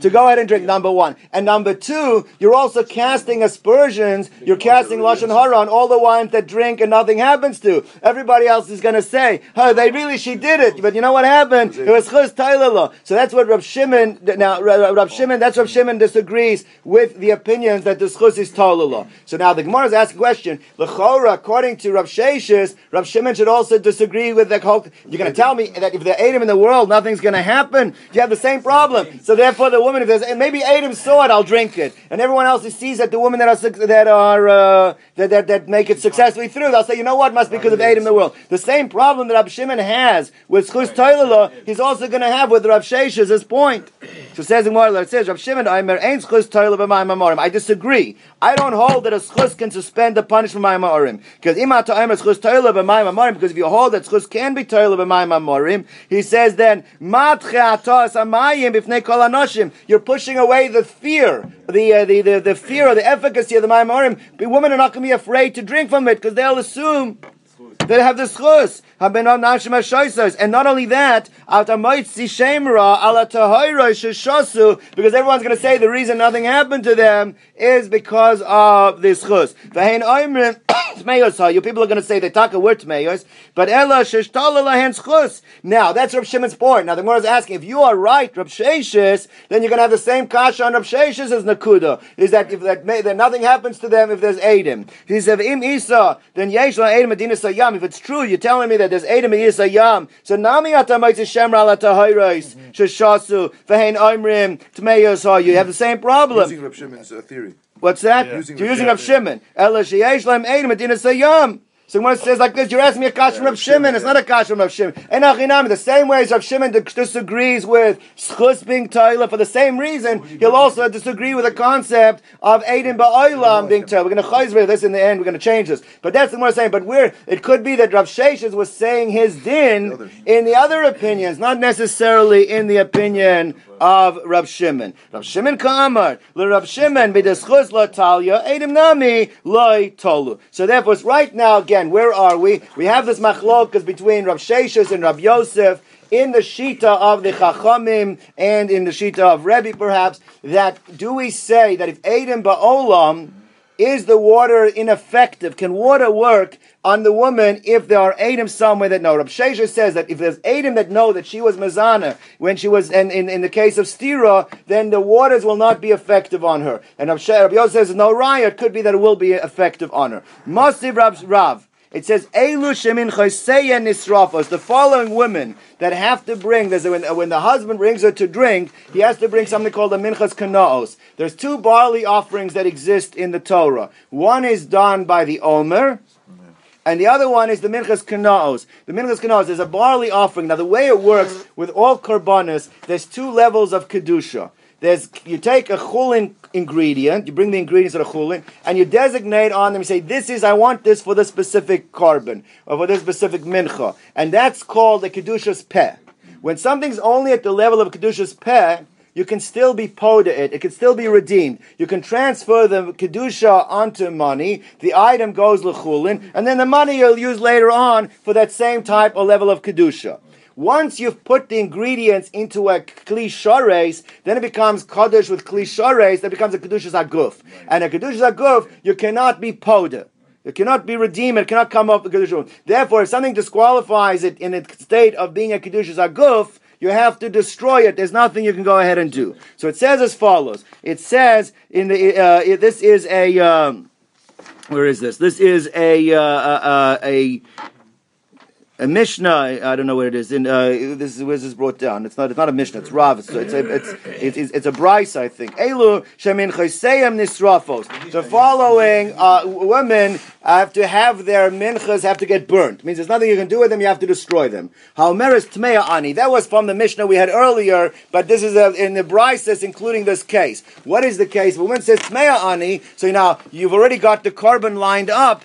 to go ahead and drink. Number one, and number two, you're also casting aspersions. You're casting lashon hara on all the wines that drink and nothing happens to. Everybody else is going to say, "Oh, they really she did it," but you know what happened? It was tailala. So that's what Rav Shimon. Now, Rav Shimon. That's Rav Shimon disagrees with the opinions that the chus is tailala. So now the Gemara is asking a question. Lechora, according to Rav Sheshes, Rav Shimon should also disagree with the whole. You're going to tell me that if there are Adam in the world, nothing's going to happen. You have the same problem. So therefore, the woman, if there's and maybe Adam saw it, I'll drink it, and everyone else who sees that the women that are that are uh, that, that that make it successfully through, they'll say, you know what, must be because of Adam the world. The same problem that Rab Shimon has with Schus Toilala, he's also going to have with Rab Sheshes. His point. So says in Marla, it says Rab Shimon. I disagree. I don't hold that a schus can suspend the punishment of mayim amorim because ima ta'amer schus toila b'mayim amorim. Because if you hold that schus can be toila b'mayim amorim, he says then matche atos amayim b'fnei kol anoshim. You're pushing away the fear, the uh, the, the the fear or the efficacy of the. The women are not going to be afraid to drink from it because they'll assume they have the schus. And not only that, because everyone's going to say the reason nothing happened to them is because of this chus. You people are going to say they talk a word tmeyos, but. Now that's Rav Shimon's point. Now the Gemara is asking if you are right, Rav Sheshes, then you're going to have the same kasha on Rav Sheshes as Nakuda. Is that if that, may, that nothing happens to them if there's Adam? He says im Isa, then adina sayam. If it's true, you're telling me that there's Adam Isa yam. So nami shemra la tahayros sheshasu v'hein oimrim tmeyos. You have the same problem. Using Shimon's uh, theory. What's that? Yeah. You're using Rav Shimon. Ela sheyesh eidim adina sayam. So when it says like this, you're asking me a kash from Rav Shimon. It's not a kash from Rav Shimon. And achinam, the same way as Rav Shimon disagrees with schus being toilet for the same reason, he'll also disagree with the concept of eidim ba'olam being toilet. We're going to chayz this in the end. We're going to change this. But that's what we're saying. But we're it could be that Rav Sheshes was saying his din in the other opinions, not necessarily in the opinion of Rav Shimon. Rav Shimon Kamar, le Rav Shimon b'deschus la talia, edim nami loy tolu. So therefore, it's right now again, where are we? We have this machlokas between Rav Sheshes and Rav Yosef in the Shita of the Chachamim and in the Shita of Rebbe perhaps, that do we say that if edim ba'olam, is the water ineffective? Can water work on the woman if there are Adam somewhere that know? Rab Shesha says that if there's Adam that know that she was Mazana when she was, and in, in the case of Stira, then the waters will not be effective on her. And Rab Yosef says no raya, it could be that it will be effective on her. Masiv Rav, Rav it says Elu Shemin Choseya Nisrafos. The following women that have to bring. There's a, when, uh, when the husband brings her to drink, he has to bring something called a minchas kanaos. There's two barley offerings that exist in the Torah. One is done by the Omer. And the other one is the Minchas Kanaos. The Minchas Kanaos is a barley offering. Now, the way it works with all korbanos, there's two levels of Kedusha. There's, you take a chulin ingredient, you bring the ingredients of the chulin, and you designate on them, you say, this is, I want this for this specific carbon, or for this specific mincha. And that's called a Kedushas Peh. When something's only at the level of Kedushas Peh, you can still be poda it. It can still be redeemed. You can transfer the kedusha onto money. The item goes lechulin, and then the money you'll use later on for that same type or level of kedusha. Once you've put the ingredients into a kli then it becomes kaddish with kli That becomes a kedushas aguf, and a kedushas aguf you cannot be poda. It cannot be redeemed. It cannot come up. Therefore, if something disqualifies it in its state of being a kedushas aguf, you have to destroy it. There's nothing you can go ahead and do. So it says as follows. It says in the uh, this is a um, where is this? This is a uh, uh, a a Mishnah. I don't know what it is. In uh, this is where this is brought down. It's not. It's not a Mishnah. It's Rav. So it's a. It's it's, it's, it's a Bryce, I think. Elu shemin chayseim nisrafos. The following uh, women have to have their minchas have to get burnt. It means there's nothing you can do with them. You have to destroy them. Halmeris tmeya ani. That was from the Mishnah we had earlier, but this is a, in the Bryces, including this case. What is the case? Woman says tmeya ani. So now you've already got the carbon lined up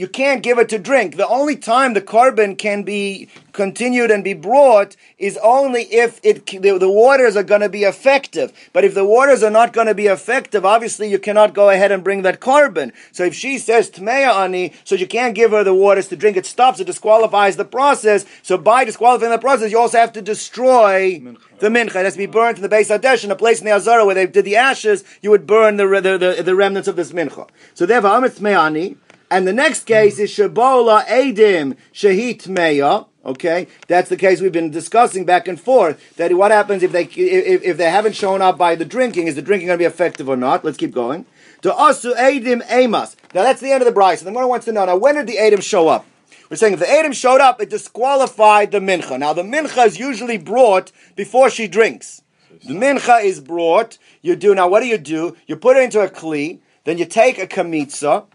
you can't give it to drink. The only time the carbon can be continued and be brought is only if it the, the waters are going to be effective. But if the waters are not going to be effective, obviously you cannot go ahead and bring that carbon. So if she says tmeya ani, so you can't give her the waters to drink, it stops, it disqualifies the process. So by disqualifying the process, you also have to destroy the mincha. It has to be burnt in the base Hadesh, in a place in the Azara where they did the ashes, you would burn the, the, the, the remnants of this mincha. So therefore, amit tmeya ani. And the next case is Shabola Edim Shahit Meya. Okay, that's the case we've been discussing back and forth. That what happens if they if, if they haven't shown up by the drinking? Is the drinking going to be effective or not? Let's keep going. To Asu Edim Amos. Now that's the end of the Bryce. And the one wants to know now when did the Edim show up? We're saying if the Edim showed up, it disqualified the mincha. Now the mincha is usually brought before she drinks. The mincha is brought. You do now. What do you do? You put it into a kli. Then you take a kamitza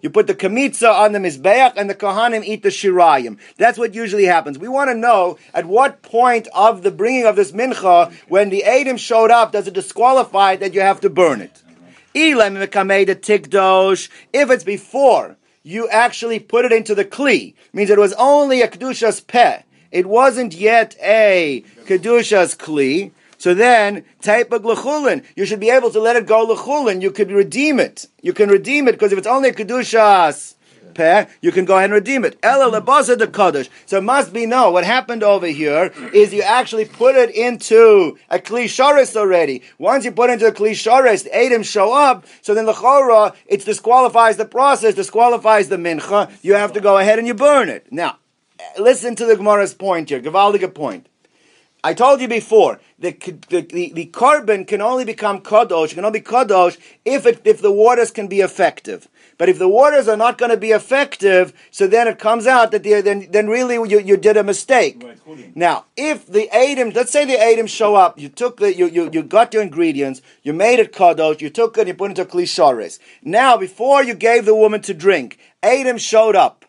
you put the kamitza on the mizbeach, and the kohanim eat the shirayim. That's what usually happens. We want to know at what point of the bringing of this mincha, when the Adim showed up, does it disqualify that you have to burn it? If it's before you actually put it into the kli, means it was only a kedusha's peh. It wasn't yet a kedusha's kli. So then, taipag lechulin, you should be able to let it go lechulin. You could redeem it. You can redeem it because if it's only kedushas peh, you can go ahead and redeem it. Ella de kodesh. So it must be no. What happened over here is you actually put it into a klisharis already. Once you put it into a klisharis, the Adam show up. So then the chora, it disqualifies the process, disqualifies the mincha. You have to go ahead and you burn it. Now, listen to the Gemara's point here. Gavaldiga point. I told you before, the, the, the, the korban can only become kadosh, can only be kadosh if, it, if the waters can be effective. But if the waters are not going to be effective, so then it comes out that the, then, then really you, you did a mistake. Now, if the Adam, let's say the Adam show up, you took the, you, you, you got your ingredients, you made it kadosh, you took it, you put it into klisharis. Now, before you gave the woman to drink, Adam showed up.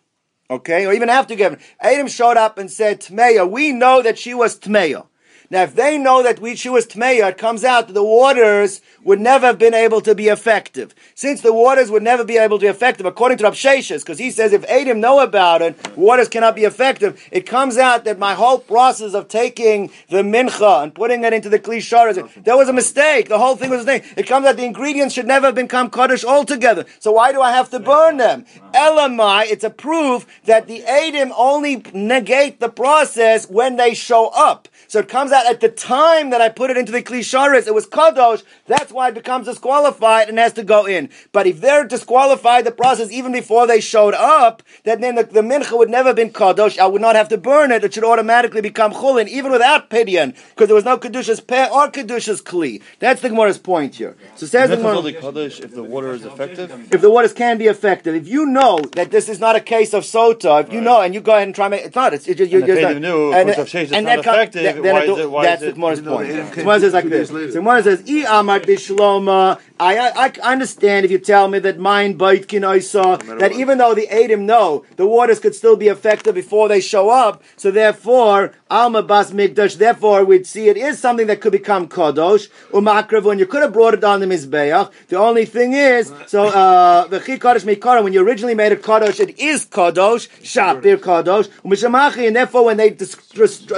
Okay, or even after giving, Adam showed up and said, Tmeya, we know that she was Tmeya. Now, if they know that we, she was Tmeya, it comes out that the waters would never have been able to be effective. Since the waters would never be able to be effective, according to Rav because he says if Adam know about it, waters cannot be effective, it comes out that my whole process of taking the mincha and putting it into the klisharas, that was a mistake. The whole thing was a mistake. It comes out the ingredients should never have become kaddish altogether. So why do I have to burn them? Elamai, it's a proof that the Adam only negate the process when they show up. So it comes out at the time that I put it into the klisharis, it was kadosh. That's why it becomes disqualified and has to go in. But if they're disqualified the process even before they showed up, then, then the, the mincha would never have been kadosh. I would not have to burn it. It should automatically become chulin, even without pidyon, because there was no kedushas peh or kedushas kli. That's the Gemara's point here. So says the Gemara. if the water is effective. If the waters can be effective, if you know that this is not a case of sota, if you right. know and you go ahead and try, make, it's not. It's, it's just, you're, and knew, and, and, and that effective. Then it, why that's the Gemara's point. Gemara says like this. So Gemara says, "I amar bishloma I, I, I understand if you tell me that mine Baitkin I saw that even though the Adim know the waters could still be effective before they show up, so therefore Alma Bas Mikdash, therefore we'd see it is something that could become Kadosh, Umakrav, when you could have brought it on the Mizbeach. The only thing is, so uh the Chi Kadosh Mikara, when you originally made it Kadosh, it is Kadosh, Shapir Kadosh, Umishamachi, and therefore when they dis-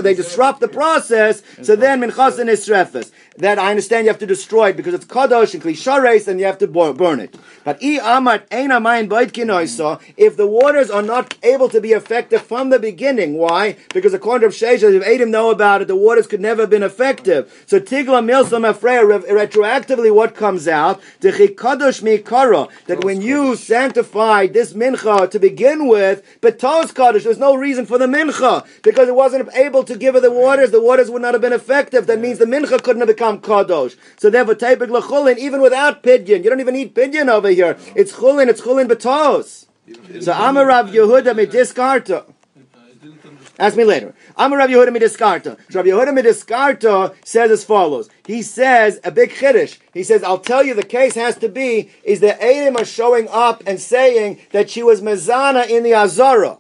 they disrupt the process, so then Minchasin is Srefes. That I understand you have to destroy it because it's Kadosh and Klishares and you have to burn it. But I Amat Bait if the waters are not able to be effective from the beginning, why? Because according to Shesha, if Adam know about it, the waters could never have been effective. So Tigla Milsam Afreya, retroactively what comes out, the Kadosh Mikara, that when you sanctified this mincha to begin with, but Tos Kadosh, there's no reason for the mincha, because it wasn't able to give her the waters, the waters would not have been effective. That means the mincha couldn't have become Kadosh. So therefore, Tepik Lachulin, even without Pidyon, you don't even need Pidyon over here. It's Chulin, it's Chulin Batos. So Amarav Yehuda Midiskarta. Ask me later. I'm a Rabbi Yehuda Midiskarta. So Rabbi Yehuda Midiskarta says as follows. He says a big chiddush. He says, "I'll tell you, the case has to be is that Adam are showing up and saying that she was mezana in the Azara."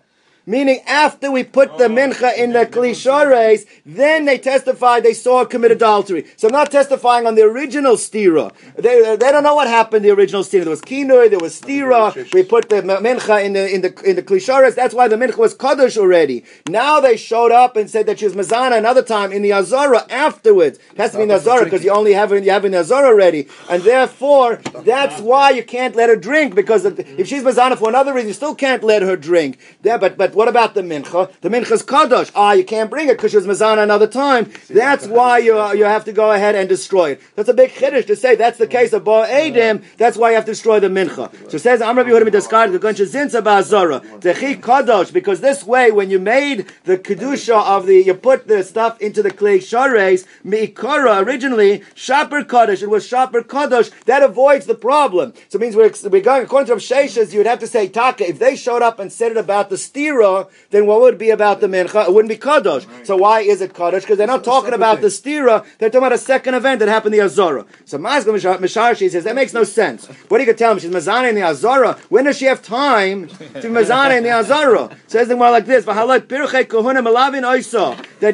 Meaning, after we put the mincha in the klishores, then they testified they saw her commit adultery. So I'm not testifying on the original stira. They, they don't know what happened. The original stira. There was kinoi, there was stira. We put the mincha in the in the in the klishores. That's why the mincha was kaddish already. Now they showed up and said that she was mazana another time in the azara afterwards. It has to be in the azara because you only have you have in the azara already, and therefore that's why you can't let her drink because if she's mazana for another reason, you still can't let her drink. There, but but what about the mincha? The mincha's kadosh. Ah, you can't bring it because she was mazana another time. That's why you you have to go ahead and destroy it. That's a big chiddush to say that's the case of bo edim. That's why you have to destroy the mincha. So it says Amr Yehuda discarded the guncha zinza ba'azara techi kadosh because this way when you made the kedusha of the you put the stuff into the clay shares miikara originally shaper kadosh it was shaper kadosh that avoids the problem. So it means we're, we're going according to Sheshes you would have to say taka if they showed up and said it about the stira then what would it be about the mincha? It wouldn't be kadosh. Right. So why is it kadosh? Because they're not talking about the stira. They're talking about a second event that happened the Azara. So Mazga Misharshi says that makes no sense. What are you going to tell him? She's mazana in the Azara. When does she have time to mazana in the Azara? Says the more like this: That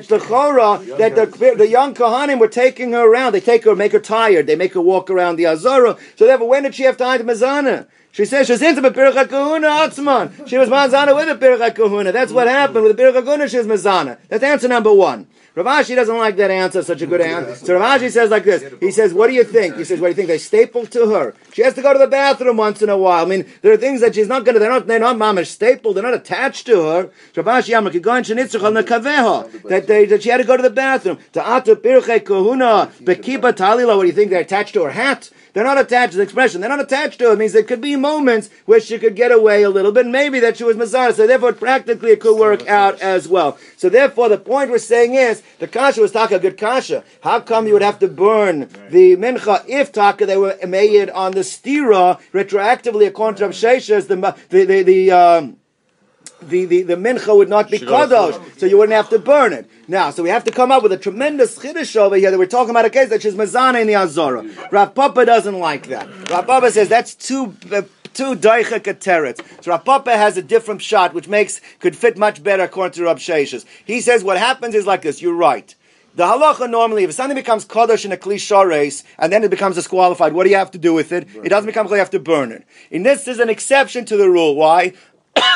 the chora, that the, the young kohanim were taking her around. They take her, make her tired. They make her walk around the Azara. So therefore, when did she have time to mazana? She says she's into Pircha Kahuna Atzman. She was Mazana with a Pircha Kahuna. That's what happened with the Pircha Kahuna. She was Mazana. That's answer number one. Rav Ashi doesn't like that answer, such a good answer. So Rav Ashi says like this. He says, "What do you think?" He says, "What do you think?" They stapled to her. She has to go to the bathroom once in a while. I mean, there are things that she's not going to. They're not. They're not mamish stapled. They're not attached to her. Rav Ashi Amar Kigon Shenitzach al Nekaveha. That they that she had to go to the bathroom. To Atu Pirche Kahuna Bekiba Talila. What do you think? They're attached to her hat. They're not attached to the expression. They're not attached to it. it. means there could be moments where she could get away a little bit. Maybe that she was Mazara. So therefore, practically it could work out as well. So therefore, the point we're saying is the kasha was taka good kasha. How come you would have to burn the mincha if taka they were made on the stira retroactively according to Sheshas the the the, the um, the, the, the mincha would not be kadosh, so you wouldn't have to burn it. Now, so we have to come up with a tremendous chiddush over here that we're talking about a case that she's mazana in the azora. Rav Papa doesn't like that. Rav Papa says that's too. Uh, two daicha kateretz. So Rav Papa has a different shot, which makes could fit much better according to Rav Sheshes. He says what happens is like this. You're right. The halacha normally, if something becomes kodesh in a klisha race and then it becomes disqualified, what do you have to do with it? It doesn't become you have to burn it. And this is an exception to the rule. Why?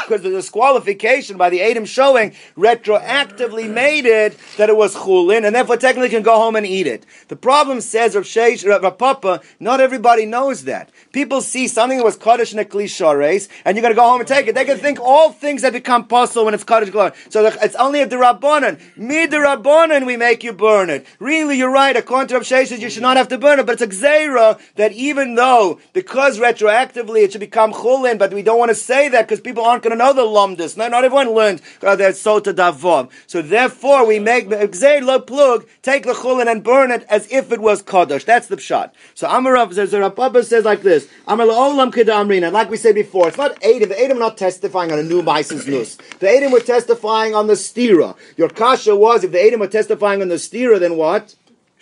Because the disqualification by the Adam showing retroactively made it that it was chulin, and therefore technically can go home and eat it. The problem says Rav Sheish, Rav Papa, not everybody knows that. People see something that was kaddish in a klisha race, and you're going to go home and take it. They can think all things that become possible when it's kaddish glory. So it's only a derabanan. Me derabanan, we make you burn it. Really, you're right. According to Rav Sheish, you should not have to burn it, but it's a gzeira that even though because retroactively it should become chulin, but we don't want to say that because people aren't going to know the lumdus. No, not everyone learned uh, that sota davov. So therefore, we make gzeir lo plug, take the chulin and burn it as if it was kadosh. That's the pshat. So Amarav says, Rav Papa says like this: Amar olam kedamrina. Like we said before, it's not Adam. The Adam not testifying on a new Mises nus. The Adam were testifying on the stira. Your kasha was if the Adam were testifying on the stira, then what?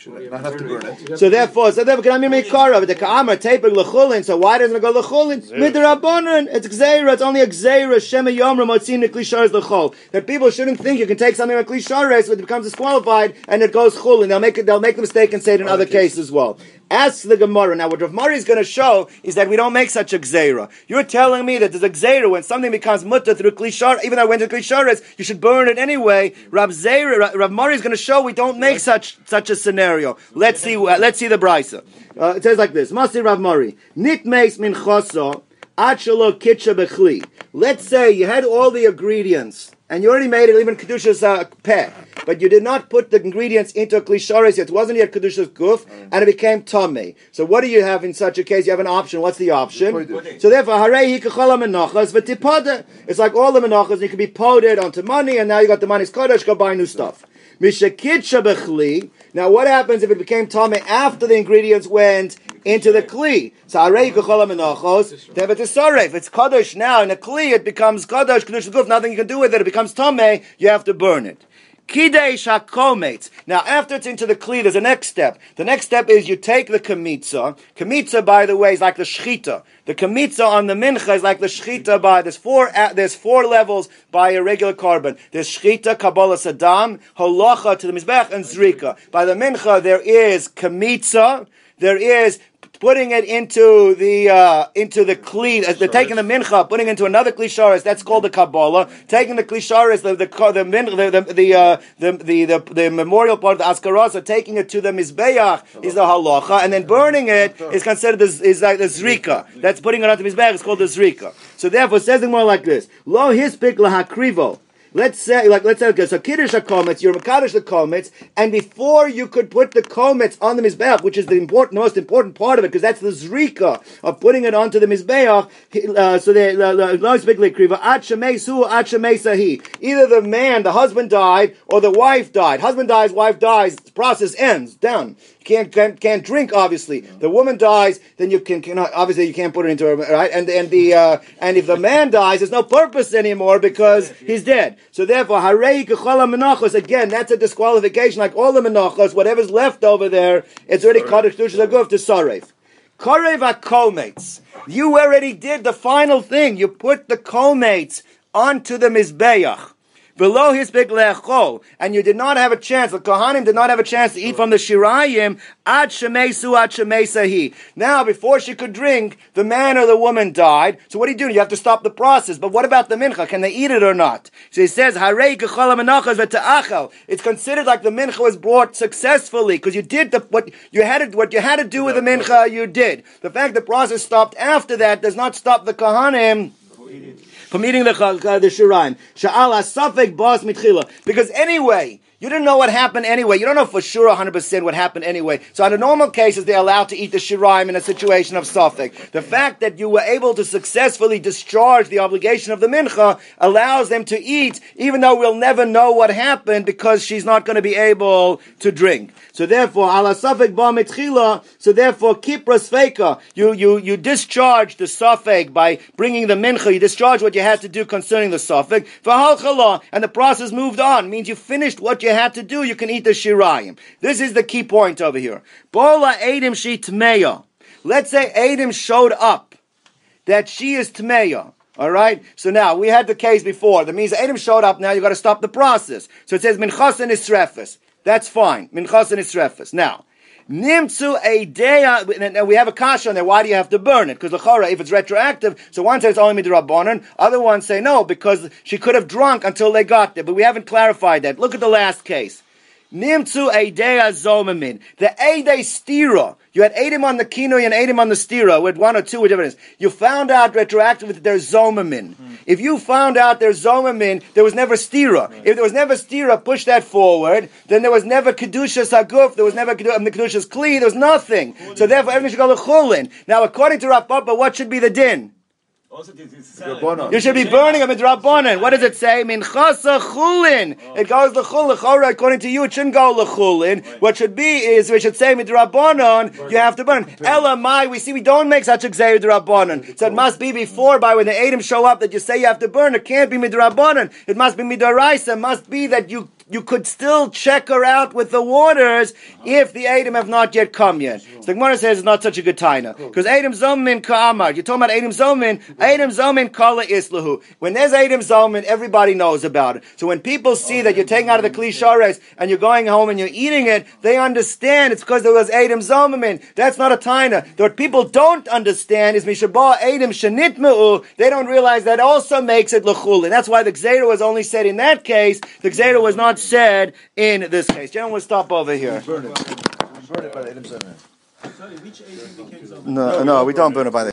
Should not have to burn it. So therefore, so therefore, can I mean mikara? But the ka'amar taper lechulin. So why doesn't it go lechulin? Midrabanan. It's gzeira. It's only a gzeira. Shema yomra motzin neklishares lechol. That people shouldn't think you can take something like klishares, but it becomes disqualified, and it goes chulin. They'll make it. They'll make the mistake and say it in other cases as well. Ask the Gemara. Now, what Rav Mari is going to show is that we don't make such a gzeira. You're telling me that there's a gzeira when something becomes mutter through klishar, even though it went to klishares, you should burn it anyway. Rav Zera, Rav Mari is going to show we don't make such such a scenario. Let's see. Uh, let's see the brisa. Uh, it says like this: Masi Rav Mari nit meis min choso achalo kitcha bechli. Let's say you had all the ingredients and you already made it even kedushas uh, peh, but you did not put the ingredients into a klisharis yet. It wasn't yet kedushas guf, and it became tummy. So what do you have in such a case? You have an option. What's the option? So therefore, harei hikachala menachas v'tipada. It's like all the menachas. You can be poded onto money, and now you got the money's kodesh. Go buy new stuff. Now, what happens if it became tummy after the ingredients went into the kli? So arei kachala menachos. Tevet is soref. It's kadosh now in a kli. It becomes kadosh kadosh guf. Nothing you can do with it. It becomes tummy. You have to burn it. Kidesh hakometz. Now, after it's into the kli, there's a next step. The next step is you take the kamitza. Kamitza, by the way, is like the shchita. The kamitza on the mincha is like the shchita by there's four uh, there's four levels by a regular carbon. There's shchita, kabbalah sadam, holacha to the mizbech, and zrika. By the mincha there is kamitza. There is putting it into the uh, into the kli, uh, they're taking the mincha, putting it into another klisharis. That's called the kabbalah. Taking the klisharis, the the the min, the the the, uh, the, the, the the memorial part of the askarasa, taking it to the mizbeach is the halacha, and then burning it is considered the, is like the zrika. That's putting it onto the mizbeach. It's called the zrika. So therefore, it says it more like this: Lo hispik lahakrivo. Let's say, like, let's say, okay, so kiddush komets, you're makadosh the komets, and before you could put the komets on the mizbeach, which is the important, most important part of it, because that's the zrika of putting it onto the mizbeach. Uh, so they, either the man, the husband died, or the wife died. Husband dies, wife dies. the Process ends. Down. Can't, can't can't drink. Obviously, the woman dies, then you can cannot. Obviously, you can't put it into her right. And and the uh, and if the man dies, there's no purpose anymore because he's dead. So therefore, harei kechala menachos. Again, that's a disqualification. Like all the menachos, whatever's left over there, it's already kaddish to aguf to sarev. Karev komates. You already did the final thing. You put the komates onto the mizbeach. Below his big lechol, and you did not have a chance. The Kohanim did not have a chance to eat from the shirayim ad shemesu ad shemesahi. Now, before she could drink, the man or the woman died. So what do you do? You have to stop the process. But what about the mincha? Can they eat it or not? So he says, Harei It's considered like the mincha was brought successfully because you did the, what you had to what you had to do with the mincha. You did. The fact the process stopped after that does not stop the Kohanim from eating the, uh, the shiraim. Sha'al asafek bas mitchila. Because anyway, you didn't know what happened anyway. You don't know for sure 100% what happened anyway. So under normal cases, they're allowed to eat the shiraim in a situation of suffix. The fact that you were able to successfully discharge the obligation of the mincha allows them to eat, even though we'll never know what happened because she's not going to be able to drink. So therefore, ala suffix ba mitchila, so therefore, kipras feka, you, you, you discharge the suffix by bringing the mincha, you discharge what you had to do concerning the suffix, for and the process moved on, means you finished what you had to do, you can eat the shirayim. This is the key point over here. Bola Adim she tmeya. Let's say Adam showed up that she is tmeya. All right. So now we had the case before. That means Adam showed up. Now you got to stop the process. So it says minchas and isrefes. That's fine. Minchas and isrefes. Now. Nimtzu a day. And we have a kasha on there. Why do you have to burn it? Because the if it's retroactive, so one says only midrabanan. Other ones say no because she could have drunk until they got there. But we haven't clarified that. Look at the last case. Nimtzu Eidea Zomamin. The Eide Stira. You had Adam on the Kinoi and Adam on the Stira with one or two with it is. You found out retroactively that there's Zomamin. Mm. If you found out there's Zomamin, there was never Stira. Right. If there was never Stira, push that forward, then there was never Kedusha Saguf, there was never Kedusha's Kli, there was nothing. So therefore everything should go to Chulin. Now according to Rav Papa, what should be the din? You should be burning a midrabanan. What does it say? Minchasa chulin. It goes lechul lechora. According to you, it shouldn't go lechulin. What should be is we should say midrabanan. You have to burn. Ella mai. We see we don't make such a gzeir midrabanan. So it must be before by when the Adam show up that you say you have to burn. It can't be midrabanan. It must be midaraisa. It must be that you you could still check her out with the waters if the Adam have not yet come yet. So the Gemara says it's not such a good taina because Adam Zomin Ka'amar. You're talking about Adam Zomin. Adam Zomin Kala Islahu. When there's Adam Zomin, everybody knows about it. So when people see that you're taking out of the klishares and you're going home and you're eating it, they understand it's because there was Adam Zomin. That's not a taina. What people don't understand is Mishabah Adam Shanitma'u. They don't realize that also makes it Lechul. And that's why the Gzera was only said in that case. The Gzera was not said in this case. Gentlemen, we'll stop over here. Burn it. Burn it by the No, no, we don't burn it by the